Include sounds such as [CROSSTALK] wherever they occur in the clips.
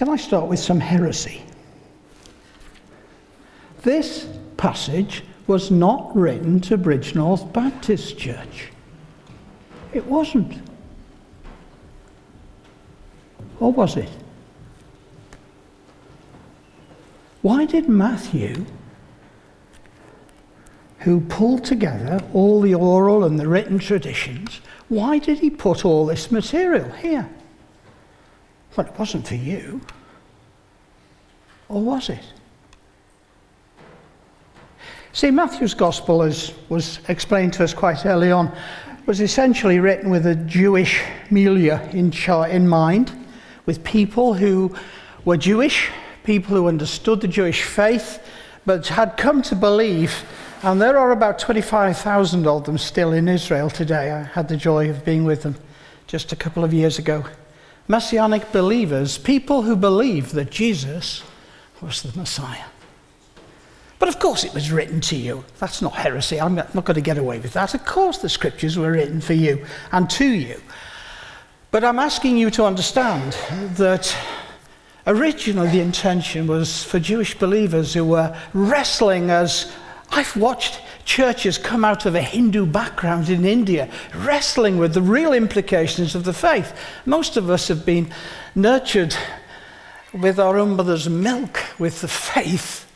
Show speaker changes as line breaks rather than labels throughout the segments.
Can I start with some heresy? This passage was not written to Bridgnorth Baptist Church. It wasn't. Or was it? Why did Matthew, who pulled together all the oral and the written traditions, why did he put all this material here? Well, it wasn't for you. Or was it? See, Matthew's Gospel, as was explained to us quite early on, was essentially written with a Jewish milieu in, in mind, with people who were Jewish, people who understood the Jewish faith, but had come to believe, and there are about 25,000 of them still in Israel today. I had the joy of being with them just a couple of years ago. Messianic believers, people who believe that Jesus was the Messiah. But of course, it was written to you. That's not heresy. I'm not going to get away with that. Of course, the scriptures were written for you and to you. But I'm asking you to understand that originally the intention was for Jewish believers who were wrestling as I've watched churches come out of a Hindu background in India, wrestling with the real implications of the faith. Most of us have been nurtured with our own mother's milk, with the faith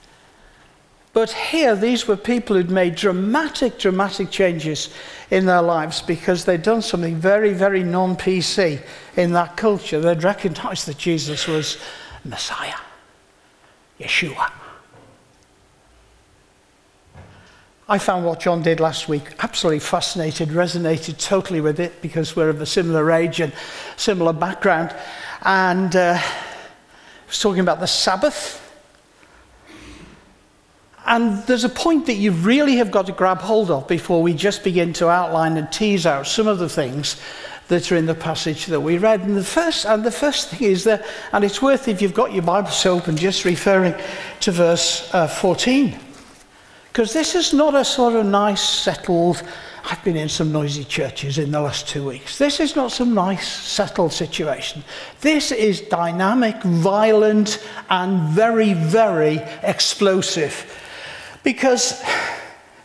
but here, these were people who'd made dramatic, dramatic changes in their lives because they'd done something very, very non PC in that culture. They'd recognized that Jesus was Messiah, Yeshua. I found what John did last week absolutely fascinated, resonated totally with it because we're of a similar age and similar background. And uh, was talking about the Sabbath and there's a point that you really have got to grab hold of before we just begin to outline and tease out some of the things that are in the passage that we read. And the first, and the first thing is that, and it's worth if you've got your Bibles open, just referring to verse uh, 14. Because this is not a sort of nice, settled, I've been in some noisy churches in the last two weeks. This is not some nice, settled situation. This is dynamic, violent, and very, very explosive because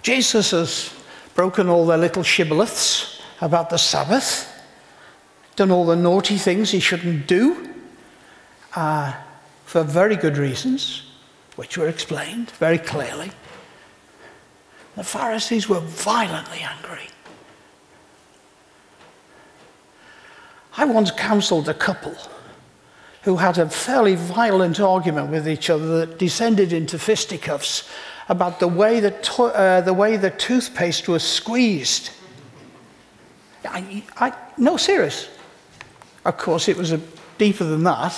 Jesus has broken all their little shibboleths about the Sabbath, done all the naughty things he shouldn't do uh, for very good reasons, which were explained very clearly. The Pharisees were violently angry. I once counseled a couple who had a fairly violent argument with each other that descended into fisticuffs about the way the, to- uh, the, way the toothpaste was squeezed. I, I, no, serious. Of course, it was a, deeper than that.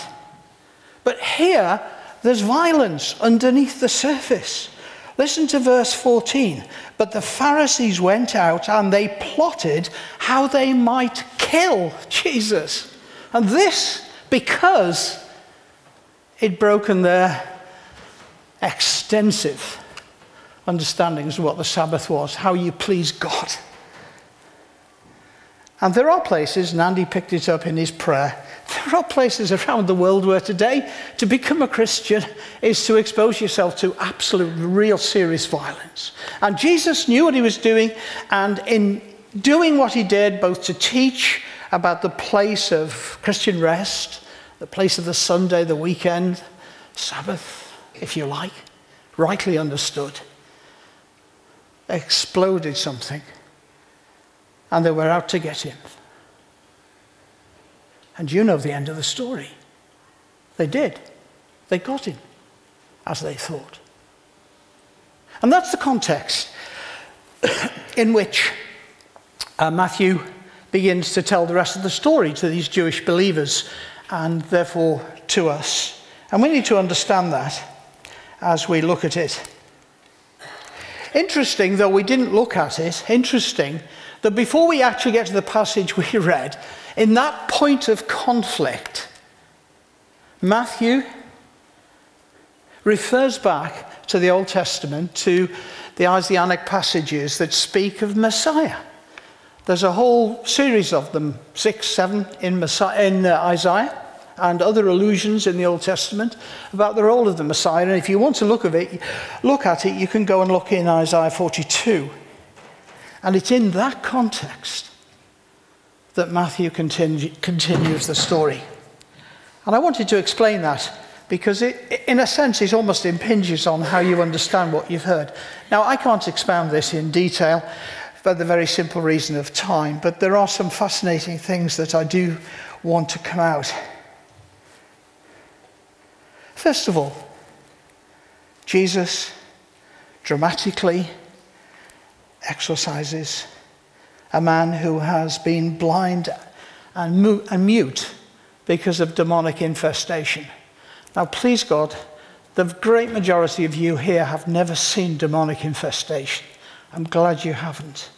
But here, there's violence underneath the surface. Listen to verse 14. But the Pharisees went out and they plotted how they might kill [LAUGHS] Jesus. And this because he'd broken their extensive understandings of what the Sabbath was, how you please God. And there are places, and Andy picked it up in his prayer, there are places around the world where today to become a Christian is to expose yourself to absolute, real serious violence. And Jesus knew what he was doing, and in doing what he did, both to teach about the place of Christian rest, the place of the Sunday, the weekend, Sabbath, if you like, rightly understood, exploded something, and they were out to get him. And you know the end of the story. They did. They got him, as they thought. And that's the context [COUGHS] in which uh, Matthew begins to tell the rest of the story to these Jewish believers and therefore to us. And we need to understand that as we look at it. Interesting, though we didn't look at it, interesting that before we actually get to the passage [LAUGHS] we read, in that point of conflict, Matthew refers back to the Old Testament, to the Isaianic passages that speak of Messiah. There's a whole series of them, six, seven in, Messiah, in uh, Isaiah, and other allusions in the Old Testament about the role of the Messiah. And if you want to look at it, look at it, you can go and look in Isaiah 42. And it's in that context that Matthew continu- continues the story. And I wanted to explain that because it, in a sense, it almost impinges on how you understand what you've heard. Now, I can't expound this in detail for the very simple reason of time, but there are some fascinating things that I do want to come out. First of all, Jesus dramatically exorcises a man who has been blind and mute because of demonic infestation. Now, please God, the great majority of you here have never seen demonic infestation. I'm glad you haven't.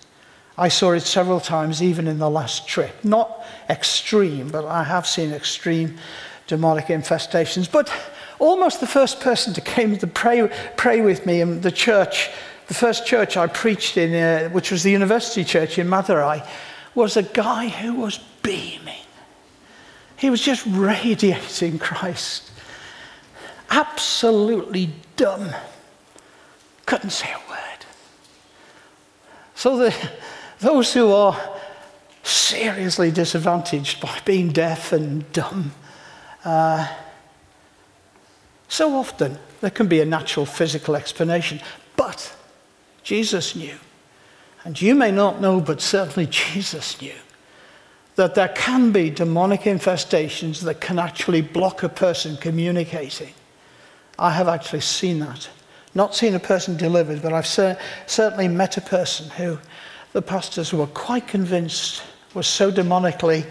I saw it several times, even in the last trip. Not extreme, but I have seen extreme demonic infestations. But almost the first person to came to pray, pray with me in the church, the first church I preached in, uh, which was the university church in Madurai, was a guy who was beaming. He was just radiating Christ. Absolutely dumb. Couldn't say a word. So the, those who are seriously disadvantaged by being deaf and dumb, uh, so often there can be a natural physical explanation, but Jesus knew, and you may not know, but certainly [LAUGHS] Jesus knew, that there can be demonic infestations that can actually block a person communicating. I have actually seen that. Not seen a person delivered, but I've cer- certainly met a person who the pastors were quite convinced was so demonically,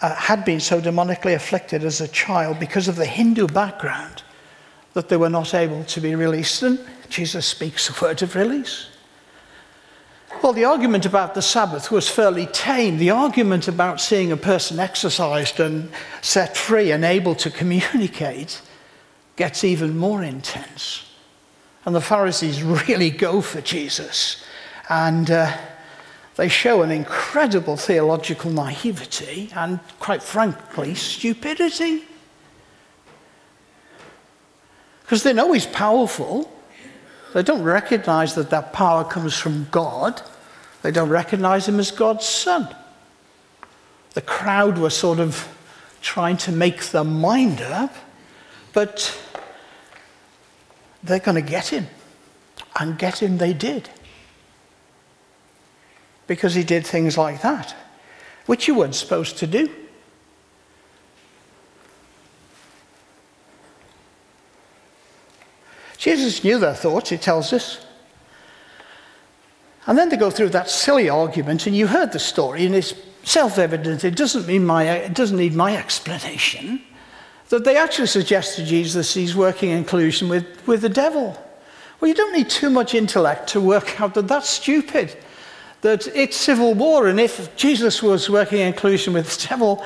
uh, had been so demonically afflicted as a child because of the Hindu background that they were not able to be released. And Jesus speaks the word of release. Well, the argument about the Sabbath was fairly tame. The argument about seeing a person exorcised and set free and able to [LAUGHS] communicate gets even more intense. And the Pharisees really go for Jesus. And uh, they show an incredible theological naivety and, quite frankly, stupidity. Because they know he's powerful. They don't recognize that that power comes from God. They don't recognize him as God's son. The crowd were sort of trying to make their mind up, but they're going to get him. And get him they did. Because he did things like that, which you weren't supposed to do. Jesus knew their thoughts, he tells us. And then they go through that silly argument, and you heard the story, and it's self evident, it doesn't, it doesn't need my explanation, that they actually suggest to Jesus he's working in collusion with, with the devil. Well, you don't need too much intellect to work out that that's stupid, that it's civil war, and if Jesus was working in collusion with the devil,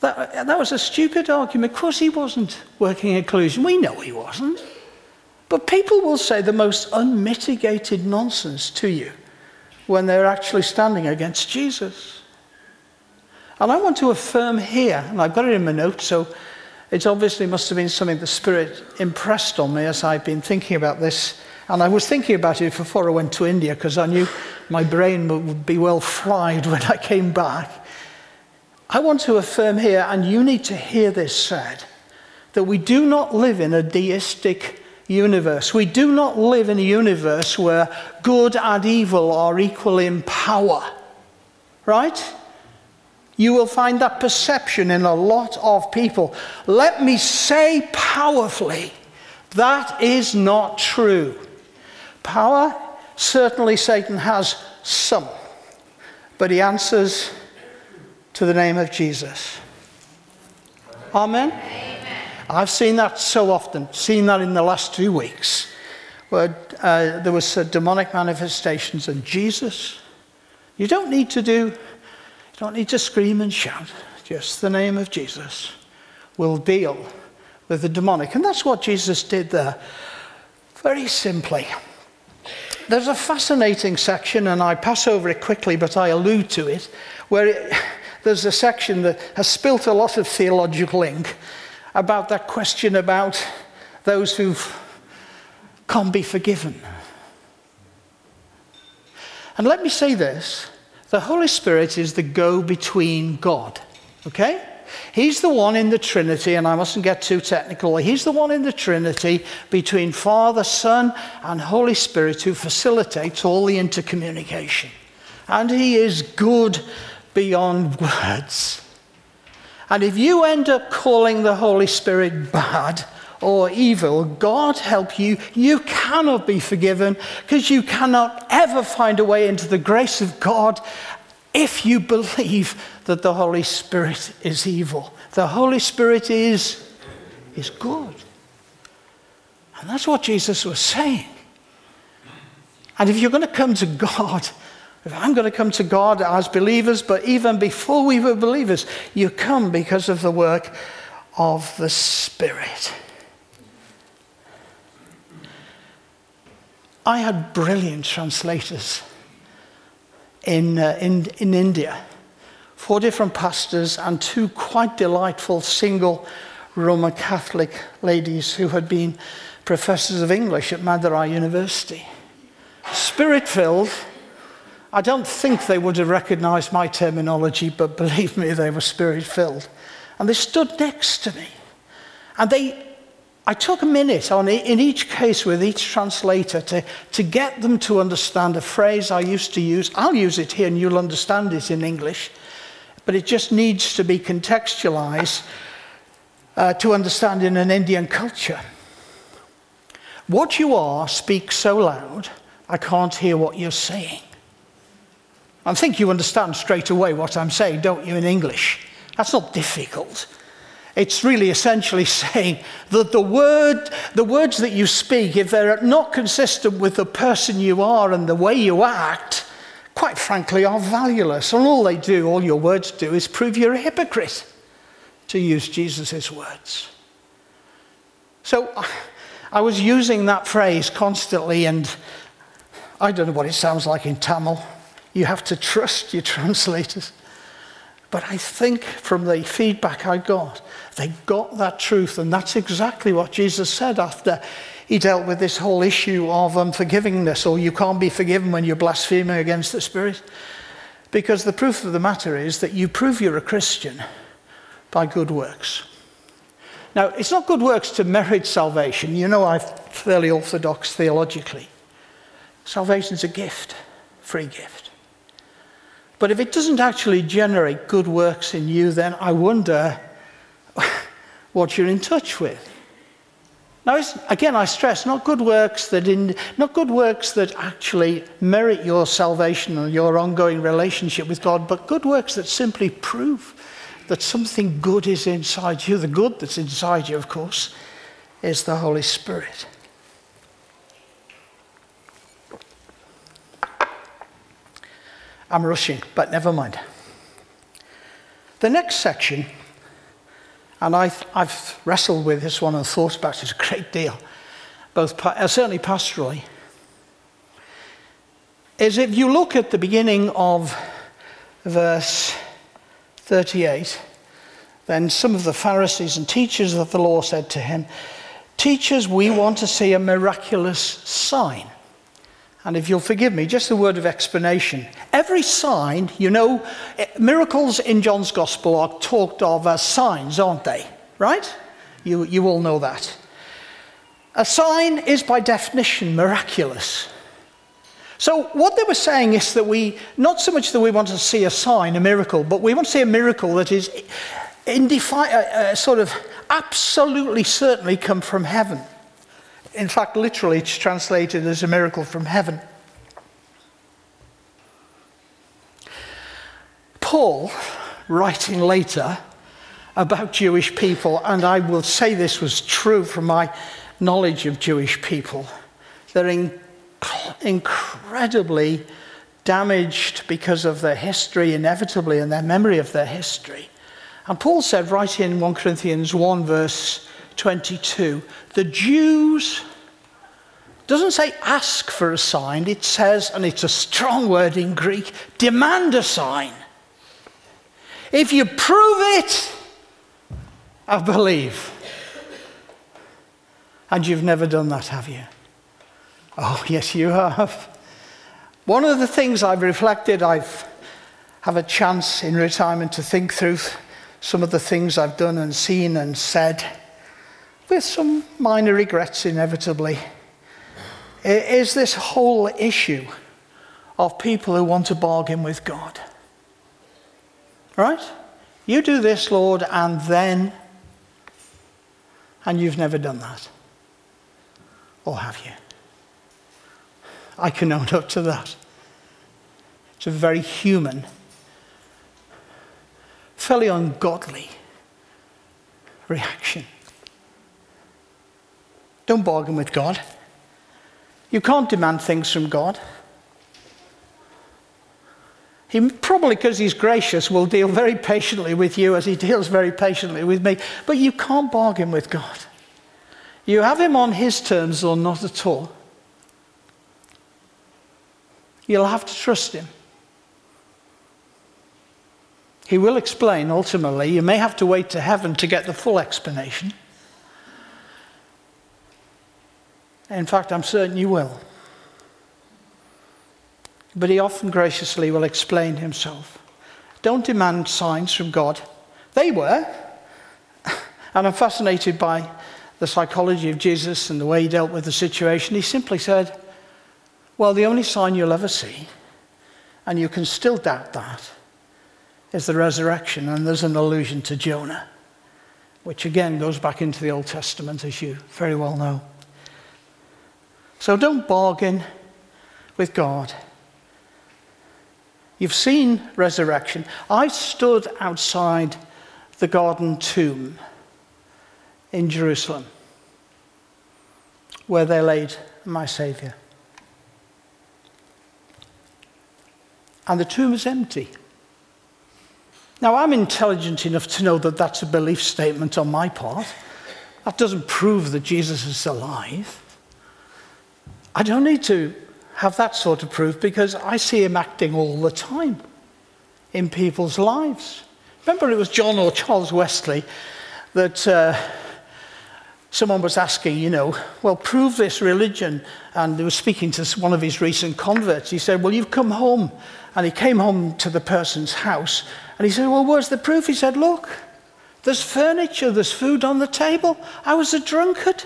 that, that was a stupid argument. Of course, he wasn't working in collusion. We know he wasn't. But people will say the most unmitigated nonsense to you when they're actually standing against Jesus. And I want to affirm here, and I've got it in my notes, so it obviously must have been something the Spirit impressed on me as I've been thinking about this. And I was thinking about it before I went to India because I knew my brain would be well fried [LAUGHS] when I came back. I want to affirm here, and you need to hear this said, that we do not live in a deistic universe. We do not live in a universe where good and evil are equal in power. Right? You will find that perception in a lot of people. Let me say powerfully that is not true. Power, certainly Satan has some, but he answers to the name of Jesus. Amen. Amen. I've seen that so often, seen that in the last two weeks, where uh, there was uh, demonic manifestations, and Jesus, you don't need to do, you don't need to scream and shout. Just the name of Jesus will deal with the demonic. And that's what Jesus did there. Very simply. There's a fascinating section, and I pass over it quickly, but I allude to it, where it, [LAUGHS] there's a section that has spilt a lot of theological ink about that question about those who can't be forgiven. And let me say this the Holy Spirit is the go between God, okay? He's the one in the Trinity, and I mustn't get too technical. He's the one in the Trinity between Father, Son, and Holy Spirit who facilitates all the intercommunication. And He is good beyond words. And if you end up calling the Holy Spirit bad or evil, God help you, you cannot be forgiven because you cannot ever find a way into the grace of God if you believe that the Holy Spirit is evil. The Holy Spirit is, is good. And that's what Jesus was saying. And if you're going to come to God, I'm going to come to God as believers, but even before we were believers, you come because of the work of the Spirit. I had brilliant translators in, uh, in, in India. Four different pastors and two quite delightful single Roman Catholic ladies who had been professors of English at Madurai University. Spirit filled. I don't think they would have recognized my terminology, but believe me, they were spirit filled. And they stood next to me. And they I took a minute on, in each case with each translator to, to get them to understand a phrase I used to use. I'll use it here and you'll understand it in English, but it just needs to be contextualized uh, to understand in an Indian culture. What you are speaks so loud, I can't hear what you're saying. I think you understand straight away what I'm saying, don't you, in English? That's not difficult. It's really essentially [LAUGHS] saying that the, word, the words that you speak, if they're not consistent with the person you are and the way you act, quite frankly, are valueless. And all they do, all your words do, is prove you're a hypocrite, to use Jesus' words. So [LAUGHS] I was using that phrase constantly, and I don't know what it sounds like in Tamil. You have to trust your translators. But I think from the feedback I got, they got that truth, and that's exactly what Jesus said after he dealt with this whole issue of unforgivingness, or you can't be forgiven when you're blaspheming against the Spirit. Because the proof of the matter is that you prove you're a Christian by good works. Now, it's not good works to merit salvation. You know, I'm fairly orthodox theologically. Salvation's a gift, free gift. But if it doesn't actually generate good works in you, then I wonder [LAUGHS] what you're in touch with. Now, again, I stress not good works that in, not good works that actually merit your salvation or your ongoing relationship with God, but good works that simply prove that something good is inside you. The good that's inside you, of course, is the Holy Spirit. I'm rushing, but never mind. The next section and I, have wrestled with this one and thought about it a great deal, both uh, certainly pastorally. Is if you look at the beginning of verse 38, then some of the Pharisees and teachers of the law said to him, Teachers, we want to see a miraculous sign. And if you'll forgive me, just a word of explanation. Every sign, you know, eh, miracles in John's gospel are talked of as signs, aren't they? Right? You, you all know that. A sign is by definition miraculous. So, what they were saying is that we, not so much that we want to see a sign, a miracle, but we want to see a miracle that is indefi- uh, uh, sort of absolutely certainly come from heaven. In fact, literally, it's translated as a miracle from heaven. Paul, writing later about Jewish people, and I will say this was true from my knowledge of Jewish people, they're in, incredibly damaged because of their history, inevitably, and their memory of their history. And Paul said, right in 1 Corinthians 1, verse 22. The Jews doesn't say ask for a sign, it says, and it's a strong word in Greek, demand a sign. If you prove it, I believe. And you've never done that, have you? Oh, [LAUGHS] yes, you have. One of the things I've reflected, I've have a chance in retirement to think through some of the things I've done and seen and said, with some minor regrets inevitably, is this whole issue of people who want to bargain with God. Right? You do this, Lord, and then, and you've never done that. Or have you? I can own up to that. It's a very human, fairly ungodly reaction. Don't bargain with God. You can't demand things from God. He probably, because he's gracious, will deal very patiently with you as he deals very patiently with me. But you can't bargain with God. You have him on his terms or not at all. You'll have to trust him. He will explain ultimately. You may have to wait to heaven to get the full explanation. In fact, I'm certain you will. But he often graciously will explain himself. Don't demand signs from God. They were. [LAUGHS] And I'm fascinated by the psychology of Jesus and the way he dealt with the situation. He simply said, Well, the only sign you'll ever see, and you can still doubt that, is the resurrection. And there's an allusion to Jonah, which again goes back into the Old Testament, as you very well know. So don't bargain with God. You've seen resurrection. I stood outside the garden tomb in Jerusalem where they laid my Saviour. And the tomb is empty. Now, I'm intelligent enough to know that that's a belief statement on my part. That doesn't prove that Jesus is alive. I don't need to have that sort of proof because I see him acting all the time in people's lives. Remember, it was John or Charles Wesley that uh, someone was asking, you know, well, prove this religion. And he was speaking to one of his recent converts. He said, Well, you've come home. And he came home to the person's house and he said, Well, where's the proof? He said, Look, there's furniture, there's food on the table. I was a drunkard.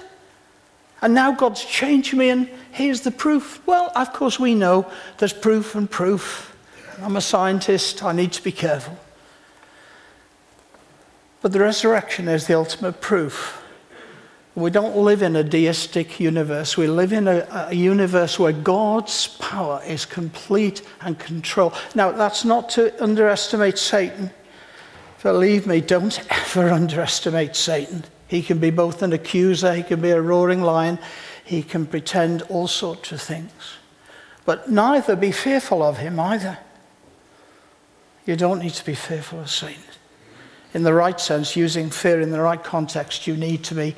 And now God's changed me, and here's the proof. Well, of course, we know there's proof and proof. I'm a scientist, I need to be careful. But the resurrection is the ultimate proof. We don't live in a deistic universe. We live in a, a, universe where God's power is complete and control. Now, that's not to underestimate Satan. Believe me, don't [LAUGHS] ever underestimate Satan. He can be both an accuser, he can be a roaring lion, he can pretend all sorts of things. But neither be fearful of him either. You don't need to be fearful of Satan. In the right sense, using fear in the right context, you need to be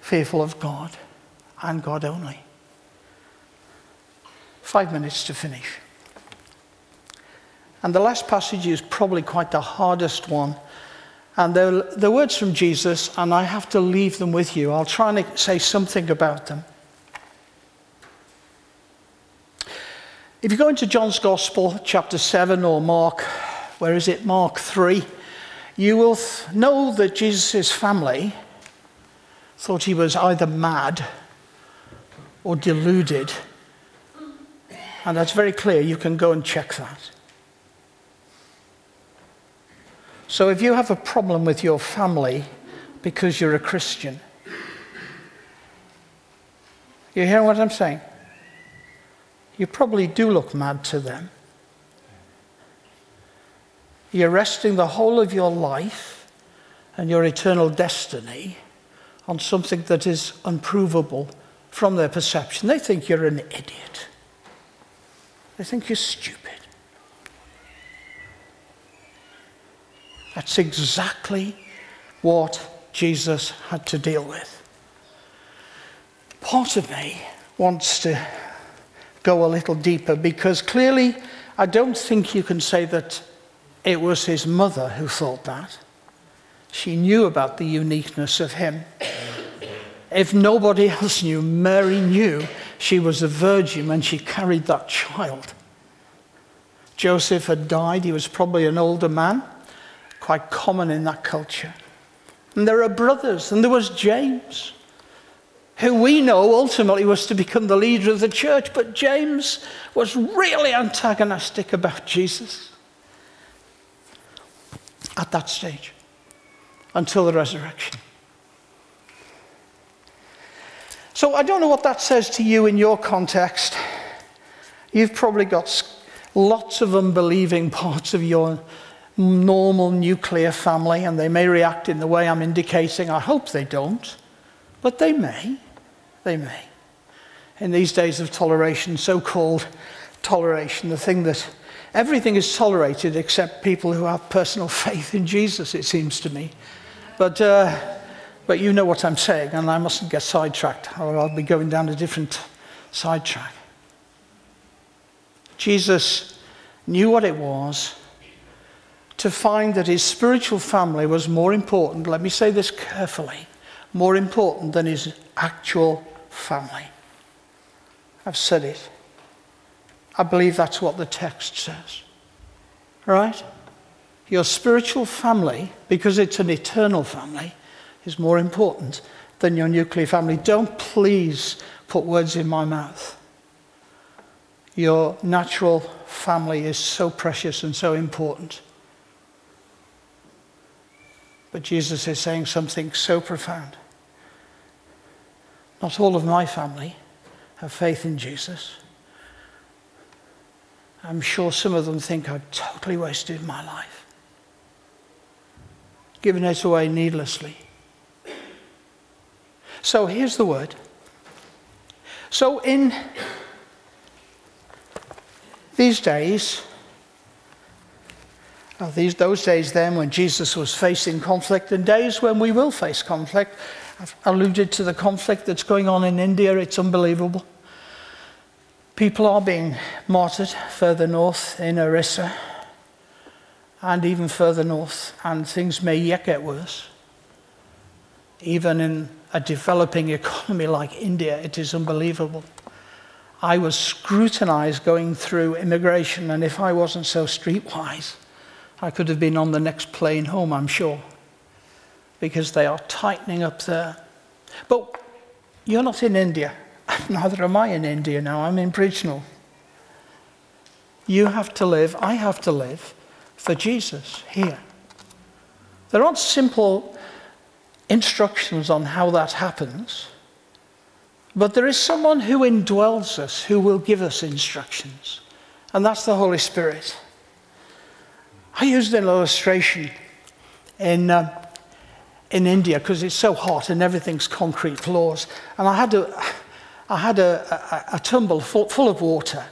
fearful of God and God only. Five minutes to finish. And the last passage is probably quite the hardest one and they're, the words from Jesus, and I have to leave them with you. I'll try and say something about them. If you go into John's Gospel, chapter 7, or Mark, where is it? Mark 3, you will th- know that Jesus' family thought he was either mad or deluded. And that's very clear. You can go and check that. So if you have a problem with your family because you're a Christian, you hear what I'm saying? You probably do look mad to them. You're resting the whole of your life and your eternal destiny on something that is unprovable from their perception. They think you're an idiot. They think you're stupid. That's exactly what Jesus had to deal with. Part of me wants to go a little deeper because clearly I don't think you can say that It was his mother who thought that. She knew about the uniqueness of him. If nobody else knew, Mary knew she was a virgin when she carried that child. Joseph had died. He was probably an older man, quite common in that culture. And there are brothers, and there was James, who we know ultimately was to become the leader of the church, but James was really antagonistic about Jesus at that stage until the resurrection. So I don't know what that says to you in your context. You've probably got lots of unbelieving [LAUGHS] parts of your normal nuclear family, and they may react in the way I'm indicating. I hope they don't, but they may. They may. In these days of toleration, so called toleration, the thing that everything is tolerated except people who have personal [LAUGHS] faith in Jesus, it seems to me. But, uh, but you know what I'm saying, and I mustn't get sidetracked, or I'll be going down a different sidetrack. Jesus knew what it was to find that his spiritual family was more important, let me say this carefully, more important than his actual family. I've said it. I believe that's what the text says. Right? Your spiritual family, because it's an eternal family, is more important than your nuclear family. Don't please put words in my mouth. Your natural family is so precious and so important. But Jesus is saying something so profound. Not all of my family have faith in Jesus. I'm sure some of them think I've totally wasted my life, given it away needlessly. So here's the word. So in these days, these, those days then when Jesus was facing conflict, and days when we will face conflict, I've alluded to the conflict that's going on in India, it's unbelievable. People are being martyred further north in Orissa and even further north, and things may yet get worse. Even in a developing [LAUGHS] economy like India, it is unbelievable. I was scrutinized going through immigration, and if I wasn't so streetwise, I could have been on the next plane home, I'm sure, because they are tightening up there. But you're not in India. [LAUGHS] Neither am I in India now. I'm in Bridgnorth. You have to live, I have to live for Jesus here. There aren't simple instructions on how that happens. But there is someone who indwells us, who will give us instructions, and that's the Holy Spirit. I used an illustration in, uh, in India because it's so hot and everything's concrete floors. And I had a, I had a, a, a tumble full, full of water.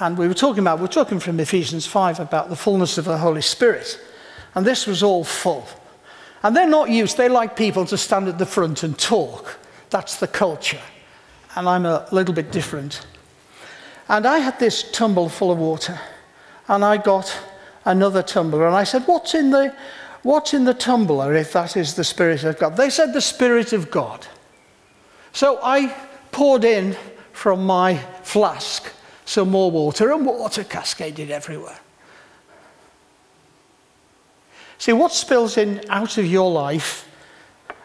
And we were talking about, we we're talking from Ephesians 5 about the fullness of the Holy Spirit. And this was all full. And they're not used, they like people to stand at the front and talk. That's the culture and I'm a little bit different. And I had this tumble full of water, and I got another tumbler, and I said, What's in the, what's in the tumbler if that is the Spirit of God? They said, The Spirit of God. So I poured in from my flask some more water, and water cascaded everywhere. See, what spills in out of your life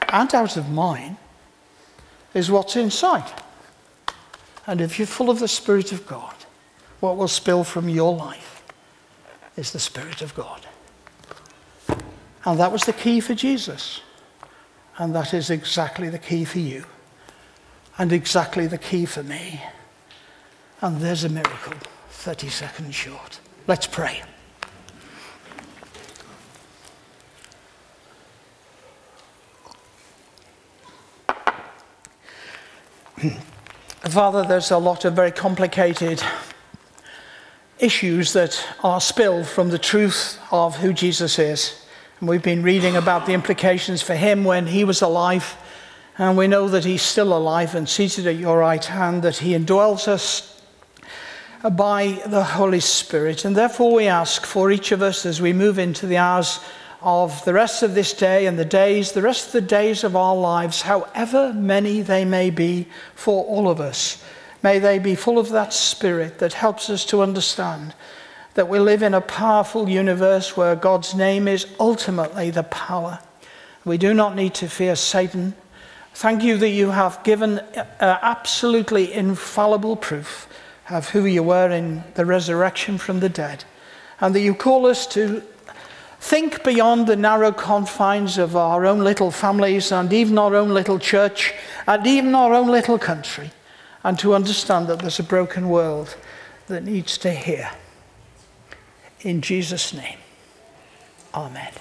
and out of mine is what's inside. And if you're full of the Spirit of God, what will spill from your life is the Spirit of God. And that was the key for Jesus. And that is exactly the key for you. And exactly the key for me. And there's a miracle 30 seconds short. Let's pray. [CLEARS THROAT] Father, there's a lot of very complicated issues that are spilled from the truth of who Jesus is. And we've been reading about the implications for him when he was alive. And we know that he's still alive and seated at your right hand, that he indwells us by the Holy Spirit. And therefore, we ask for each of us as we move into the hours of the rest of this day and the days, the rest of the days of our lives, however many they may be for all of us. May they be full of that spirit that helps us to understand that we live in a powerful universe where God's name is ultimately the power. We do not need to fear Satan. Thank you that you have given uh, absolutely infallible proof of who you were in the resurrection from the dead, and that you call us to think beyond the narrow confines of our own little families and even our own little church and even our own little country, and to understand that there's a broken world that needs to hear. In Jesus' name, Amen.